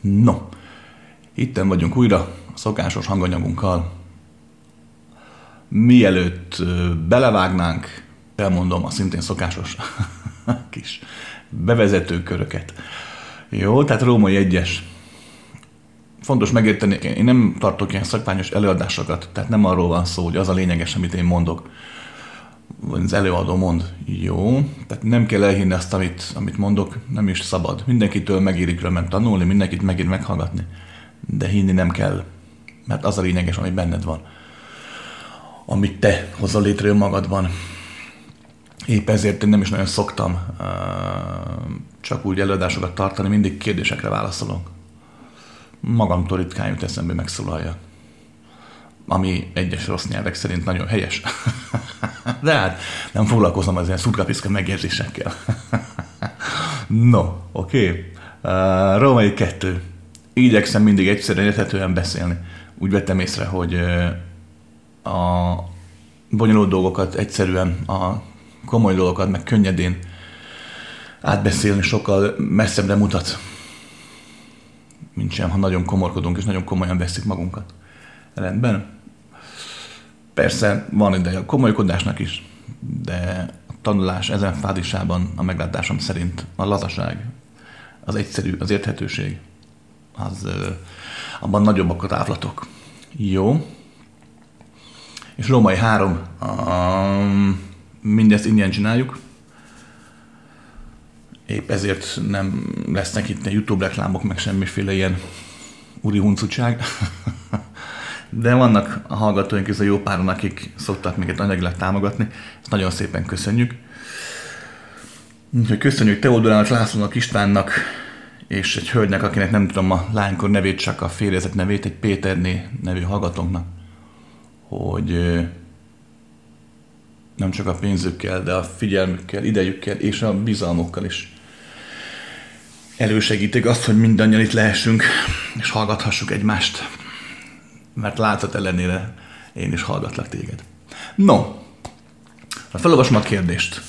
No, itten vagyunk újra a szokásos hanganyagunkkal. Mielőtt belevágnánk, elmondom a szintén szokásos kis bevezetőköröket. Jó, tehát római egyes. Fontos megérteni, én nem tartok ilyen szakványos előadásokat, tehát nem arról van szó, hogy az a lényeges, amit én mondok, az előadó mond. Jó, tehát nem kell elhinni azt, amit, amit mondok, nem is szabad. Mindenkitől megérik römen tanulni, mindenkit megér meghallgatni, de hinni nem kell, mert az a lényeges, ami benned van. Amit te hozol létre önmagadban. Épp ezért én nem is nagyon szoktam uh, csak úgy előadásokat tartani, mindig kérdésekre válaszolok. Magamtól ritkán jut eszembe megszólalja. Ami egyes rossz nyelvek szerint nagyon helyes. De hát nem foglalkozom az ilyen szurkapiszka megjegyzésekkel. no, oké. Okay. Uh, Római kettő. Igyekszem mindig egyszerűen érthetően beszélni. Úgy vettem észre, hogy a bonyolult dolgokat egyszerűen, a komoly dolgokat meg könnyedén átbeszélni sokkal messzebbre mutat, mint sem, ha nagyon komorkodunk és nagyon komolyan veszik magunkat. Rendben? Persze van ideje a komolykodásnak is, de a tanulás ezen fázisában a meglátásom szerint a lazaság, az egyszerű, az érthetőség, az abban nagyobbak a távlatok. Jó. És Római három, um, mindezt ingyen csináljuk, épp ezért nem lesznek itt a YouTube reklámok, meg semmiféle ilyen úri huncutság. De vannak a hallgatóink a jó páron, akik szoktak minket anyagilag támogatni. Ezt nagyon szépen köszönjük. Úgyhogy köszönjük Teodorának, Lászlónak, Istvánnak, és egy hölgynek, akinek nem tudom a lánykor nevét, csak a félrezett nevét, egy Péterné nevű hallgatónknak, hogy nem csak a pénzükkel, de a figyelmükkel, idejükkel és a bizalmukkal is elősegítik azt, hogy mindannyian itt lehessünk, és hallgathassuk egymást. Mert láthat ellenére én is hallgatlak téged. No, felolvasom a kérdést.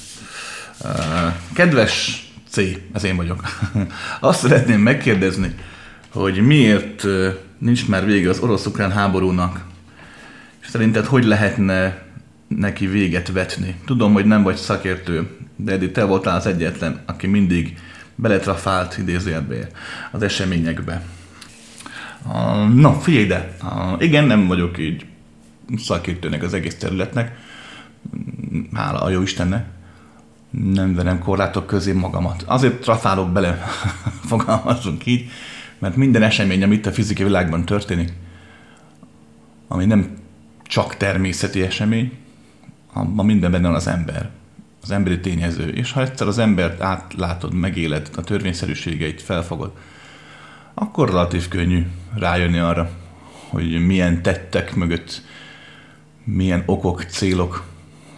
Kedves C, ez én vagyok. Azt szeretném megkérdezni, hogy miért nincs már vége az orosz-ukrán háborúnak, és szerinted hogy lehetne neki véget vetni? Tudom, hogy nem vagy szakértő, de eddig te voltál az egyetlen, aki mindig beletrafált idézőjelbe az eseményekbe. Uh, no, figyelj ide, igen, nem vagyok így szakértőnek az egész területnek, hála a jó Istennek, nem verem korlátok közé magamat. Azért trafálok bele, fogalmazunk így, mert minden esemény, amit a fizikai világban történik, ami nem csak természeti esemény, abban minden benne van az ember az emberi tényező. És ha egyszer az embert átlátod, megéled, a törvényszerűségeit felfogod, akkor relatív könnyű rájönni arra, hogy milyen tettek mögött, milyen okok, célok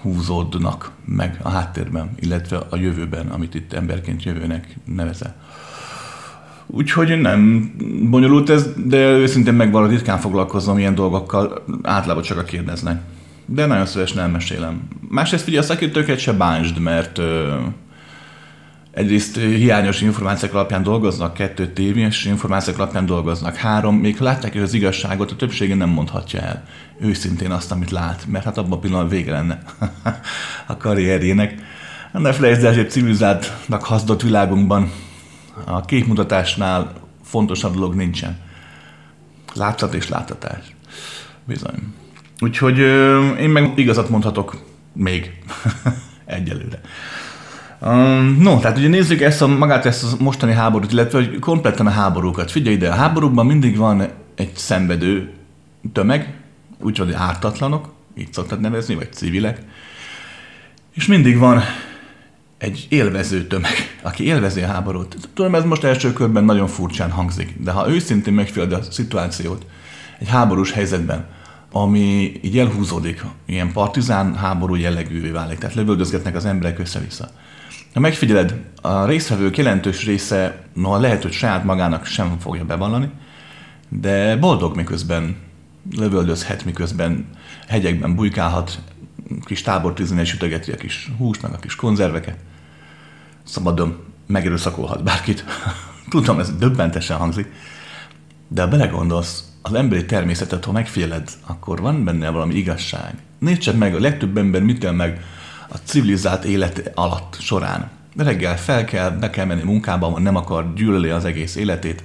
húzódnak meg a háttérben, illetve a jövőben, amit itt emberként jövőnek nevezel. Úgyhogy nem bonyolult ez, de őszintén megvan, ritkán foglalkozom ilyen dolgokkal, általában csak a kérdeznek de nagyon szívesen elmesélem. Másrészt ugye a szakértőket se bántsd, mert ö, egyrészt hiányos információk alapján dolgoznak, kettő tévés információk alapján dolgoznak, három, még látják is az igazságot, a többsége nem mondhatja el őszintén azt, amit lát, mert hát abban a pillanatban vége lenne a karrierjének. Ne felejtsd el, hogy civilizáltnak hazdott világunkban a képmutatásnál fontosabb dolog nincsen. Látszat és láthatás. Bizony. Úgyhogy én meg igazat mondhatok még egyelőre. Um, no, tehát ugye nézzük ezt a, magát ezt a mostani háborút, illetve hogy kompletten a háborúkat. Figyelj ide, a háborúkban mindig van egy szenvedő tömeg, úgyhogy ártatlanok, így szoktad nevezni, vagy civilek, és mindig van egy élvező tömeg, aki élvezi a háborút. Tudom, ez most első körben nagyon furcsán hangzik, de ha őszintén megfigyeled a szituációt egy háborús helyzetben, ami így elhúzódik, ilyen partizán háború jellegűvé válik, tehát lövöldözgetnek az emberek össze-vissza. Ha megfigyeled, a résztvevők jelentős része, noha lehet, hogy saját magának sem fogja bevallani, de boldog miközben lövöldözhet, miközben hegyekben bujkálhat, kis tábortűzön és ütögeti a kis húst, meg a kis konzerveket. Szabadon megerőszakolhat bárkit. Tudom, ez döbbentesen hangzik, De ha belegondolsz, az emberi természetet, ha megféled, akkor van benne valami igazság. Nézd csak meg, a legtöbb ember mit meg a civilizált élet alatt során. Reggel fel kell, be kell menni munkába, nem akar gyűlöli az egész életét.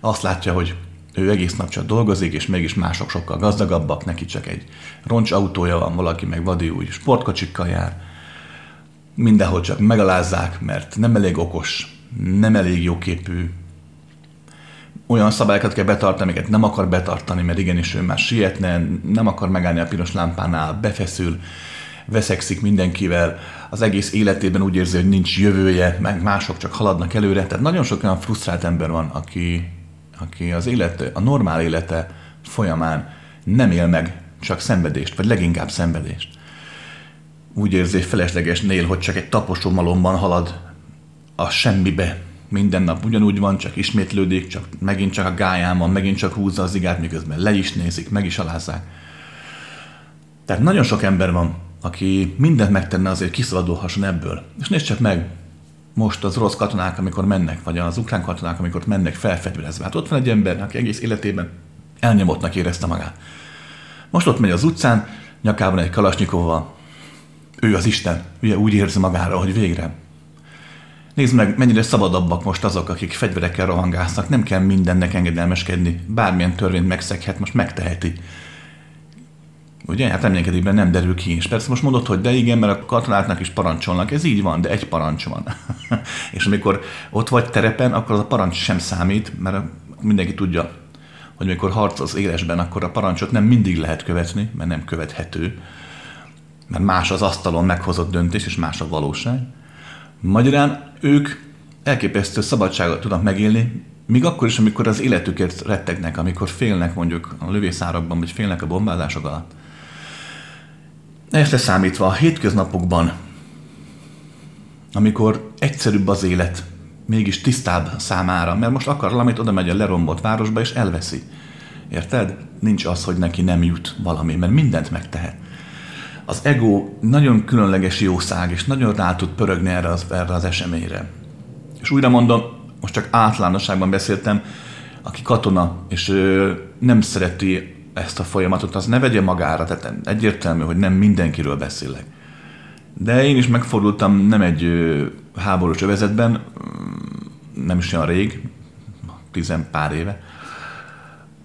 Azt látja, hogy ő egész nap csak dolgozik, és mégis mások sokkal gazdagabbak, neki csak egy roncs autója van, valaki meg vadi új sportkocsikkal jár. Mindenhol csak megalázzák, mert nem elég okos, nem elég jóképű, olyan szabályokat kell betartani, amiket nem akar betartani, mert igenis ő már sietne, nem akar megállni a piros lámpánál, befeszül, veszekszik mindenkivel, az egész életében úgy érzi, hogy nincs jövője, meg mások csak haladnak előre. Tehát nagyon sok olyan frusztrált ember van, aki, aki az élete, a normál élete folyamán nem él meg csak szenvedést, vagy leginkább szenvedést. Úgy érzi, felesleges nél, hogy csak egy taposó malomban halad a semmibe, minden nap ugyanúgy van, csak ismétlődik, csak megint csak a gáján van, megint csak húzza az igát, miközben le is nézik, meg is alázzák. Tehát nagyon sok ember van, aki mindent megtenne azért, hogy kiszabadulhasson ebből. És nézd csak meg, most az orosz katonák, amikor mennek, vagy az ukrán katonák, amikor mennek felfegyverezve. Hát ott van egy ember, aki egész életében elnyomottnak érezte magát. Most ott megy az utcán, nyakában egy kalasnyikovval. Ő az Isten, ugye úgy érzi magára, hogy végre Nézd meg, mennyire szabadabbak most azok, akik fegyverekkel rohangásznak. Nem kell mindennek engedelmeskedni. Bármilyen törvényt megszeghet, most megteheti. Ugye? Hát reménykedésben nem derül ki. És persze most mondod, hogy de igen, mert a katonáknak is parancsolnak. Ez így van, de egy parancs van. és amikor ott vagy terepen, akkor az a parancs sem számít, mert mindenki tudja, hogy amikor harcolsz élesben, akkor a parancsot nem mindig lehet követni, mert nem követhető. Mert más az asztalon meghozott döntés, és más a valóság. Magyarán ők elképesztő szabadságot tudnak megélni, még akkor is, amikor az életüket rettegnek, amikor félnek mondjuk a lövészárakban, vagy félnek a bombázások alatt. Ezt leszámítva a hétköznapokban, amikor egyszerűbb az élet, mégis tisztább számára, mert most akar valamit, oda megy a lerombott városba, és elveszi. Érted? Nincs az, hogy neki nem jut valami, mert mindent megtehet az ego nagyon különleges jószág, és nagyon rá tud pörögni erre az, erre az eseményre. És újra mondom, most csak általánosságban beszéltem, aki katona, és ö, nem szereti ezt a folyamatot, az ne vegye magára, tehát egyértelmű, hogy nem mindenkiről beszélek. De én is megfordultam nem egy háborús övezetben, nem is olyan rég, tizen pár éve,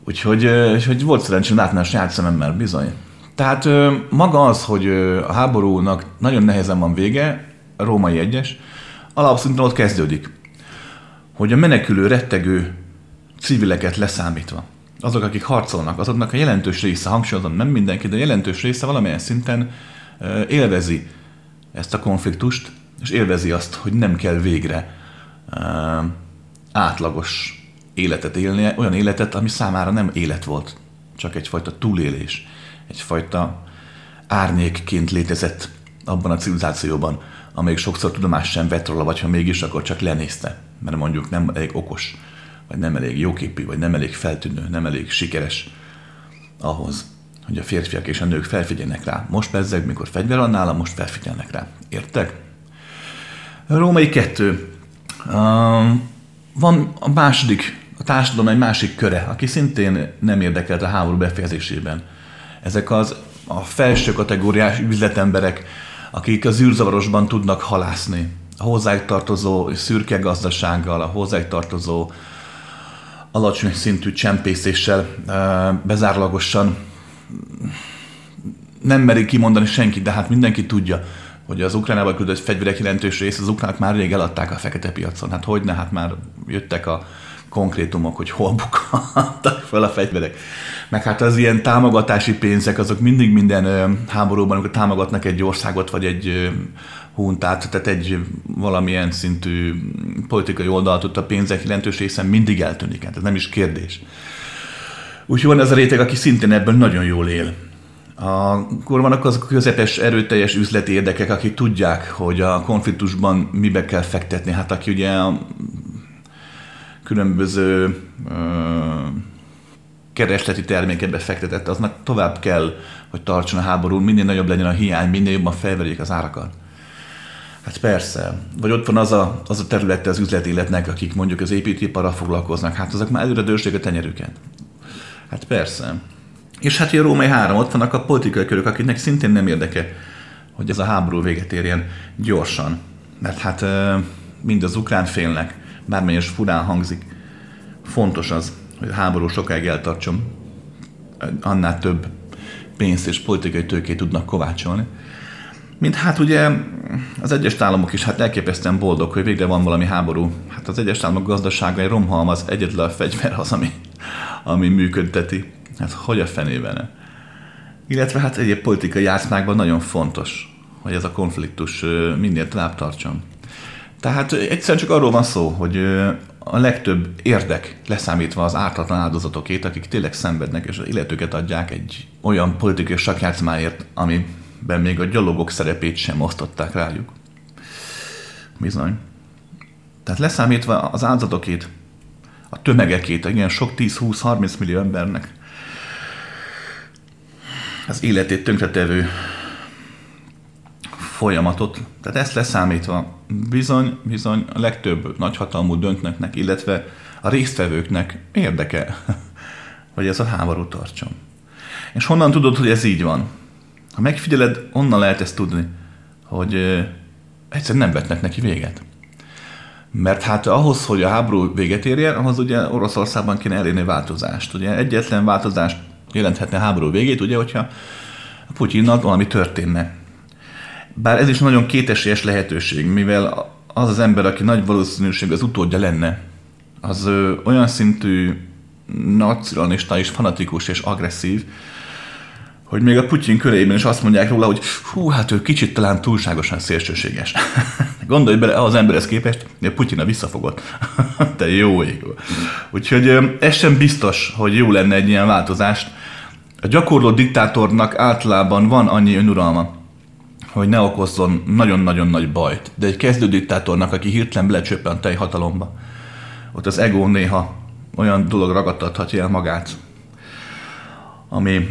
úgyhogy, úgyhogy volt szerencsém látni a saját szememmel, bizony. Tehát maga az, hogy a háborúnak nagyon nehezen van vége, a római egyes, alapszinten ott kezdődik, hogy a menekülő, rettegő civileket leszámítva, azok, akik harcolnak, azoknak a jelentős része, hangsúlyozom, nem mindenki, de jelentős része valamilyen szinten élvezi ezt a konfliktust, és élvezi azt, hogy nem kell végre átlagos életet élnie, olyan életet, ami számára nem élet volt, csak egyfajta túlélés egyfajta árnyékként létezett abban a civilizációban, amelyik sokszor tudomást sem vett róla, vagy ha mégis, akkor csak lenézte, mert mondjuk nem elég okos, vagy nem elég jóképű, vagy nem elég feltűnő, nem elég sikeres ahhoz, hogy a férfiak és a nők felfigyelnek rá. Most bezzeg, mikor fegyver van nála, most felfigyelnek rá. Értek? Római kettő. van a második, a társadalom egy másik köre, aki szintén nem érdekelt a háború befejezésében ezek az a felső kategóriás üzletemberek, akik az űrzavarosban tudnak halászni. A hozzájuk tartozó szürke gazdasággal, a hozzájuk tartozó alacsony szintű csempészéssel bezárlagosan nem merik kimondani senki, de hát mindenki tudja, hogy az Ukrajnába küldött fegyverek jelentős rész, az ukránok már rég eladták a fekete piacon. Hát hogy ne, hát már jöttek a konkrétumok, hogy hol bukhattak fel a fegyverek. Meg hát az ilyen támogatási pénzek, azok mindig minden háborúban, amikor támogatnak egy országot, vagy egy huntát, tehát egy valamilyen szintű politikai oldalt, ott a pénzek jelentős része mindig eltűnik, hát ez nem is kérdés. Úgyhogy van ez a réteg, aki szintén ebből nagyon jól él. Akkor vannak azok a közepes, erőteljes üzleti érdekek, akik tudják, hogy a konfliktusban mibe kell fektetni. Hát aki ugye a különböző keresleti termékekbe fektetett, aznak tovább kell, hogy tartson a háború, minél nagyobb legyen a hiány, minél jobban felverjék az árakat. Hát persze. Vagy ott van az a, az a területe az üzletéletnek, akik mondjuk az építőiparral foglalkoznak. Hát azok már előre dősték a tenyerüket. Hát persze. És hát a római három, ott vannak a politikai körök, akiknek szintén nem érdeke, hogy ez a háború véget érjen gyorsan. Mert hát mind az ukrán félnek, bármilyen furán hangzik, fontos az, hogy a háború sokáig eltartson, annál több pénzt és politikai tőkét tudnak kovácsolni. Mint hát ugye az egyes államok is hát elképesztően boldog, hogy végre van valami háború. Hát az egyes államok gazdasága egy romhalmaz, egyetlen a fegyver az, ami, ami működteti. Hát hogy a fenében? Illetve hát egyéb politikai játszmákban nagyon fontos, hogy ez a konfliktus minél tovább tartson. Tehát egyszerűen csak arról van szó, hogy a legtöbb érdek, leszámítva az ártatlan áldozatokét, akik tényleg szenvednek, és az illetőket adják egy olyan politikai sakjátszmáért, amiben még a gyalogok szerepét sem osztották rájuk. Bizony. Tehát leszámítva az áldozatokét, a tömegekét, igen, sok 10-20-30 millió embernek az életét tönkretevő folyamatot, tehát ezt leszámítva bizony, bizony a legtöbb nagyhatalmú döntnöknek, illetve a résztvevőknek érdeke, hogy ez a háború tartson. És honnan tudod, hogy ez így van? Ha megfigyeled, onnan lehet ezt tudni, hogy egyszerűen nem vetnek neki véget. Mert hát ahhoz, hogy a háború véget érjen, ahhoz ugye Oroszországban kéne elérni változást. Ugye egyetlen változást jelenthetne a háború végét, ugye, hogyha a Putyinnal valami történne. Bár ez is nagyon kétesélyes lehetőség, mivel az az ember, aki nagy valószínűség az utódja lenne, az ö, olyan szintű nacionalista és fanatikus és agresszív, hogy még a Putyin körében is azt mondják róla, hogy hú, hát ő kicsit talán túlságosan szélsőséges. Gondolj bele, az emberhez képest, hogy Putyin a visszafogott. Te jó ég. Úgyhogy ez sem biztos, hogy jó lenne egy ilyen változást. A gyakorló diktátornak általában van annyi önuralma, hogy ne okozzon nagyon-nagyon nagy bajt. De egy kezdő diktátornak, aki hirtelen belecsöppen a hatalomba, ott az ego néha olyan dolog ragadtathatja el magát, ami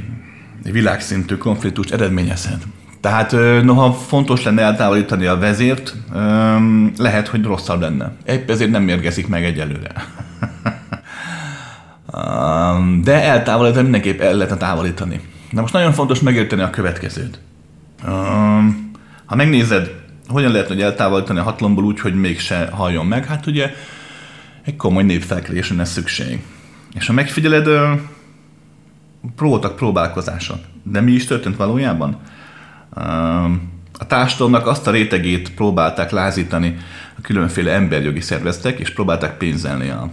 világszintű konfliktust eredményezhet. Tehát noha fontos lenne eltávolítani a vezért, lehet, hogy rosszabb lenne. Épp ezért nem mérgezik meg egyelőre. De eltávolítani mindenképp el lehetne távolítani. Na most nagyon fontos megérteni a következőt. Ha megnézed, hogyan lehet, hogy eltávolítani a hatalomból úgy, hogy mégse halljon meg, hát ugye egy komoly népfelkelésre lesz szükség. És ha megfigyeled, voltak próbálkozások. De mi is történt valójában? A társadalomnak azt a rétegét próbálták lázítani a különféle emberjogi szerveztek, és próbálták pénzelni a,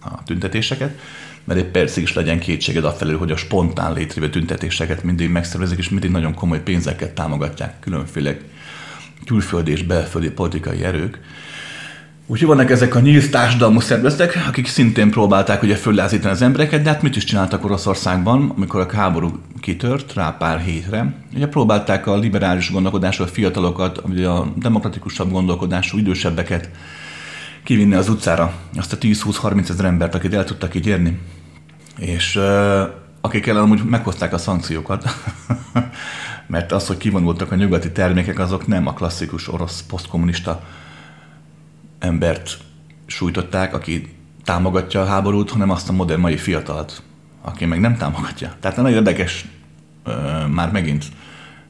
a tüntetéseket, mert egy percig is legyen kétséged afelől, hogy a spontán létrejövő tüntetéseket mindig megszervezik, és mindig nagyon komoly pénzeket támogatják különféle külföldi és belföldi politikai erők. Úgyhogy vannak ezek a nyílt társadalmú szervezetek, akik szintén próbálták ugye föllázítani az embereket, de hát mit is csináltak Oroszországban, amikor a háború kitört rá pár hétre. Ugye próbálták a liberális gondolkodású fiatalokat, ugye a demokratikusabb gondolkodású idősebbeket kivinni az utcára, azt a 10-20-30 ezer embert, akit el tudtak így érni. És akik ellen amúgy meghozták a szankciókat, mert az, hogy kivonultak a nyugati termékek, azok nem a klasszikus orosz posztkommunista embert sújtották, aki támogatja a háborút, hanem azt a modern mai fiatalt, aki meg nem támogatja. Tehát nagyon érdekes uh, már megint,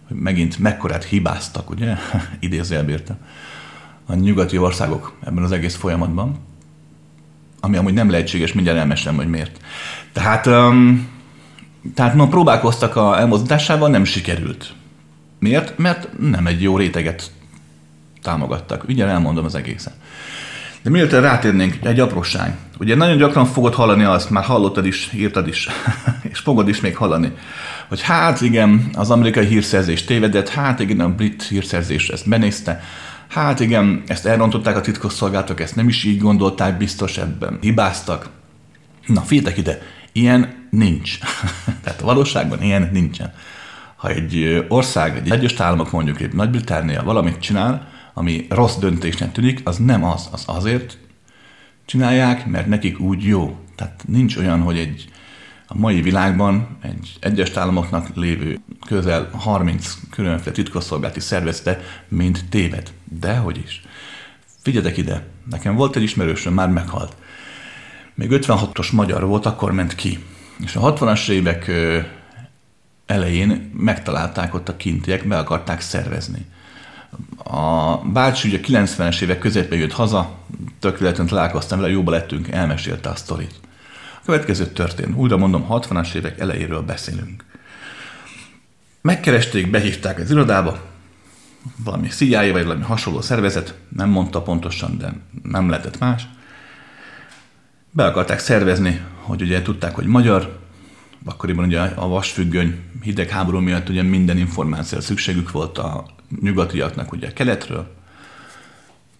hogy megint mekkorát hibáztak, ugye, idézőjelbérte, a nyugati országok ebben az egész folyamatban, ami amúgy nem lehetséges, mindjárt elmesem, hogy miért. Tehát, um, tehát ma próbálkoztak a elmozdításával, nem sikerült. Miért? Mert nem egy jó réteget támogattak. Ugye elmondom az egészet. De miért rátérnénk, egy apróság. Ugye nagyon gyakran fogod hallani azt, már hallottad is, írtad is, és fogod is még hallani, hogy hát igen, az amerikai hírszerzés tévedett, hát igen, a brit hírszerzés ezt benézte, hát igen, ezt elrontották a titkosszolgálatok, ezt nem is így gondolták, biztos ebben hibáztak. Na, figyeljetek ide, ilyen nincs. Tehát a valóságban ilyen nincsen. Ha egy ország, egy egyes államok, mondjuk egy Nagy-Britannia valamit csinál, ami rossz döntésnek tűnik, az nem az. Az azért csinálják, mert nekik úgy jó. Tehát nincs olyan, hogy egy a mai világban egy egyes államoknak lévő közel 30 különféle titkosszolgálati szervezete mind téved. Dehogy is. Figyeljetek ide, nekem volt egy ismerősöm, már meghalt. Még 56-os magyar volt, akkor ment ki. És a 60-as évek elején megtalálták ott a kintiek, be akarták szervezni. A bácsi ugye 90-es évek közepén jött haza, tökéletesen találkoztam vele, jóba lettünk, elmesélte a sztorit. A következő történt. Újra mondom, 60-as évek elejéről beszélünk. Megkeresték, behívták az irodába, valami CIA vagy valami hasonló szervezet, nem mondta pontosan, de nem lehetett más. Be akarták szervezni, hogy ugye tudták, hogy magyar, akkoriban ugye a vasfüggöny hidegháború miatt ugye minden információra szükségük volt a nyugatiaknak ugye keletről.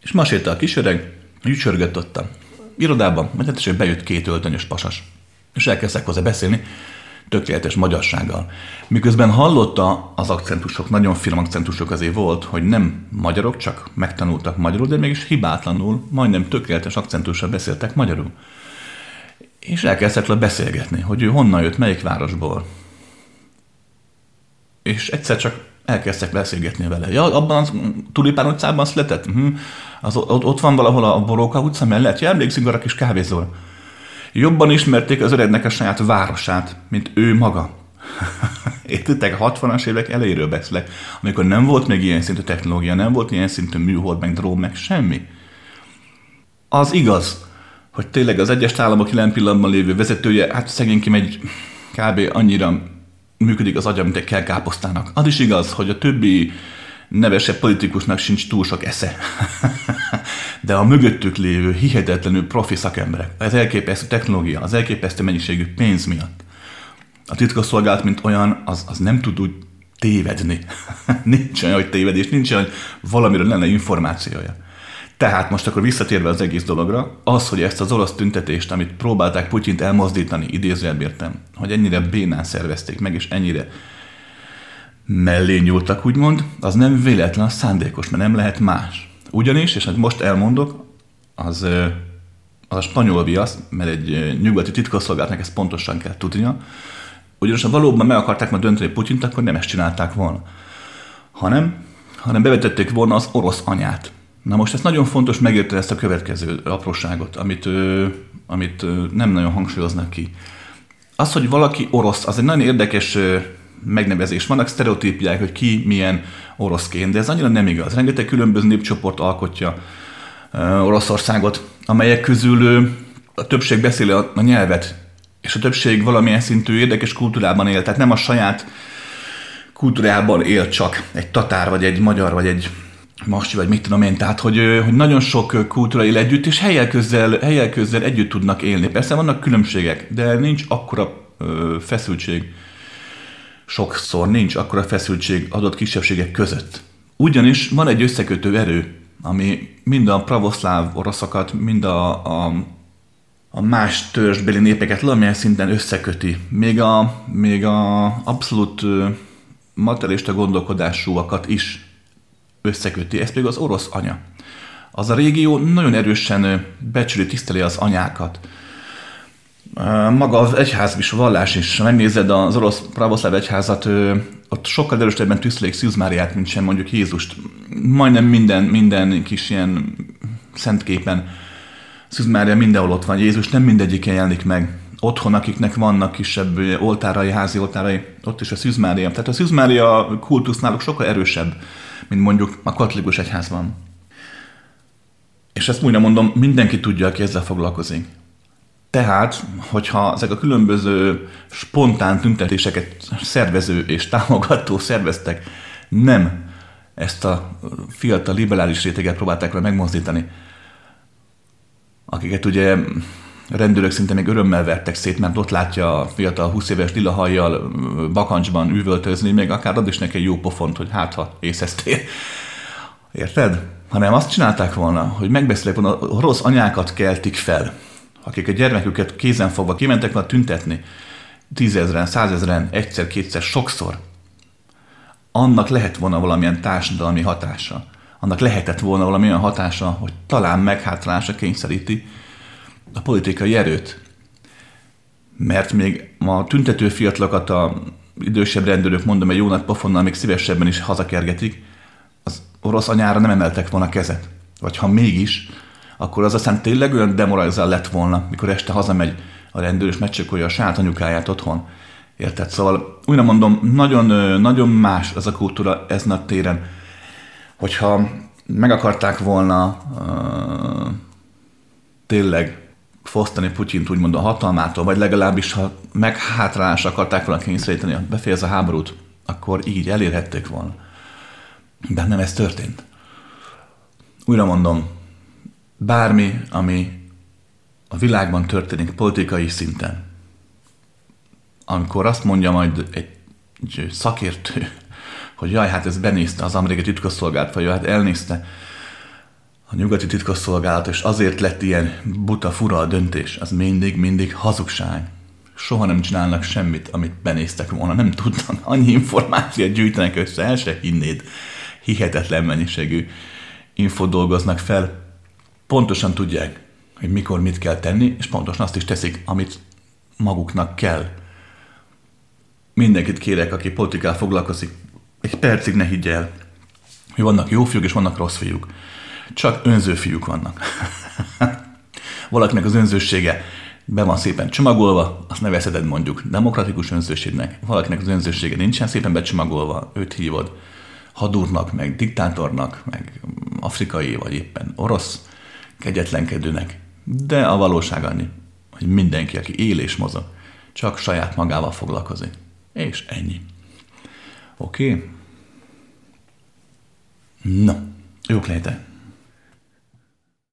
És ma a kisöreg, ücsörgött ott a irodában, majd hát bejött két öltönyös pasas. És elkezdtek hozzá beszélni, tökéletes magyarsággal. Miközben hallotta az akcentusok, nagyon finom akcentusok azért volt, hogy nem magyarok, csak megtanultak magyarul, de mégis hibátlanul, majdnem tökéletes akcentussal beszéltek magyarul. És elkezdtek le beszélgetni, hogy ő honnan jött, melyik városból. És egyszer csak elkezdtek beszélgetni vele. Ja, abban a Tulipán utcában született? Uh-huh. Az, ott, van valahol a Boróka utca mellett? Ja, emlékszünk arra kis kávézóra. Jobban ismerték az öregnek a saját városát, mint ő maga. Értitek, a 60-as évek elejéről beszélek, amikor nem volt még ilyen szintű technológia, nem volt ilyen szintű műhold, meg drón, meg semmi. Az igaz, hogy tényleg az egyes államok jelen pillanatban lévő vezetője, hát szegényként egy kb. annyira működik az agya, mint egy kell káposztának. Az is igaz, hogy a többi nevesebb politikusnak sincs túl sok esze. De a mögöttük lévő hihetetlenül profi szakemberek, az elképesztő technológia, az elképesztő mennyiségű pénz miatt, a titkosszolgálat, mint olyan, az, az nem tud úgy tévedni. nincs olyan, hogy tévedés, nincs olyan, hogy valamiről lenne információja. Tehát most akkor visszatérve az egész dologra, az, hogy ezt az orosz tüntetést, amit próbálták Putyint elmozdítani, idézőjelbértem, hogy ennyire bénán szervezték meg, és ennyire mellé nyúltak, úgymond, az nem véletlen, az szándékos, mert nem lehet más. Ugyanis, és hát most elmondok, az, az a spanyol viasz, mert egy nyugati titkosszolgálatnak ezt pontosan kell tudnia, ugyanis ha valóban meg akarták ma dönteni Putyint, akkor nem ezt csinálták volna, hanem, hanem bevetették volna az orosz anyát. Na most ez nagyon fontos megérteni ezt a következő apróságot, amit, amit nem nagyon hangsúlyoznak ki. Az, hogy valaki orosz, az egy nagyon érdekes megnevezés. Vannak sztereotípiák, hogy ki milyen oroszként, de ez annyira nem igaz. Rengeteg különböző népcsoport alkotja Oroszországot, amelyek közül a többség beszéli a nyelvet, és a többség valamilyen szintű érdekes kultúrában él, tehát nem a saját kultúrában él csak egy tatár, vagy egy magyar, vagy egy masti, vagy mit tudom én, tehát hogy, hogy nagyon sok kultúra él együtt, és helyel közzel, helyel közzel együtt tudnak élni. Persze vannak különbségek, de nincs akkora feszültség sokszor nincs akkora feszültség adott kisebbségek között. Ugyanis van egy összekötő erő, ami mind a pravoszláv oroszokat, mind a, a, a más törzsbeli népeket valamilyen szinten összeköti. Még a, még a abszolút materialista gondolkodásúakat is összeköti. Ez pedig az orosz anya. Az a régió nagyon erősen becsüli, tiszteli az anyákat maga az egyház is, a vallás is, ha megnézed az orosz pravoszláv egyházat, ott sokkal erősebben tüsztelik Szűz Máriát, mint sem mondjuk Jézust. Majdnem minden, minden kis ilyen szentképen Szűz Mária mindenhol ott van. Jézus nem mindegyiken jelenik meg. Otthon, akiknek vannak kisebb oltárai, házi oltárai, ott is a Szűz Mária. Tehát a Szűz Mária kultusz náluk sokkal erősebb, mint mondjuk a katolikus egyházban. És ezt újra mondom, mindenki tudja, aki ezzel foglalkozik. Tehát, hogyha ezek a különböző spontán tüntetéseket szervező és támogató szerveztek nem ezt a fiatal liberális réteget próbálták vele megmozdítani, akiket ugye rendőrök szinte még örömmel vertek szét, mert ott látja a fiatal 20 éves lila hajjal bakancsban üvöltözni, még akár ad is neki egy jó pofont, hogy hát ha észeztél. Érted? Hanem azt csinálták volna, hogy megbeszélek volna, rossz anyákat keltik fel akik a gyermeküket kézenfogva kimentek volna tüntetni, tízezren, százezren, egyszer, kétszer, sokszor, annak lehet volna valamilyen társadalmi hatása. Annak lehetett volna valamilyen hatása, hogy talán meghátrálásra kényszeríti a politikai erőt. Mert még a tüntető fiatalokat a idősebb rendőrök, mondom, egy jó nagy pofonnal még szívesebben is hazakergetik, az orosz anyára nem emeltek volna kezet. Vagy ha mégis, akkor az aztán tényleg olyan demoralizál lett volna, mikor este hazamegy a rendőr, és megcsökolja a saját anyukáját otthon. Érted? Szóval újra mondom, nagyon, nagyon más az a kultúra ezen a téren. Hogyha meg akarták volna uh, tényleg fosztani Putyint úgymond a hatalmától, vagy legalábbis ha meghátrálásra akarták volna kényszeríteni, befejez a háborút, akkor így elérhették volna. De nem ez történt. Újra mondom, bármi, ami a világban történik politikai szinten, amikor azt mondja majd egy, egy szakértő, hogy jaj, hát ez benézte az amerikai titkosszolgálat, vagy jaj, hát elnézte a nyugati titkosszolgálat, és azért lett ilyen buta, fura a döntés, az mindig, mindig hazugság. Soha nem csinálnak semmit, amit benéztek volna, nem tudnak. Annyi információt gyűjtenek össze, el se hinnéd. Hihetetlen mennyiségű infót dolgoznak fel. Pontosan tudják, hogy mikor mit kell tenni, és pontosan azt is teszik, amit maguknak kell. Mindenkit kérek, aki politikával foglalkozik, egy percig ne higgy el, hogy vannak jó fiúk és vannak rossz fiúk. Csak önző fiúk vannak. Valakinek az önzősége be van szépen csomagolva, azt nevezheted mondjuk demokratikus önzőségnek. Valakinek az önzősége nincsen szépen becsomagolva, őt hívod hadúrnak, meg diktátornak, meg afrikai, vagy éppen orosz kegyetlenkedőnek. De a valóság annyi, hogy mindenki, aki él és mozog, csak saját magával foglalkozik. És ennyi. Oké? Okay? Na, jók lehetek.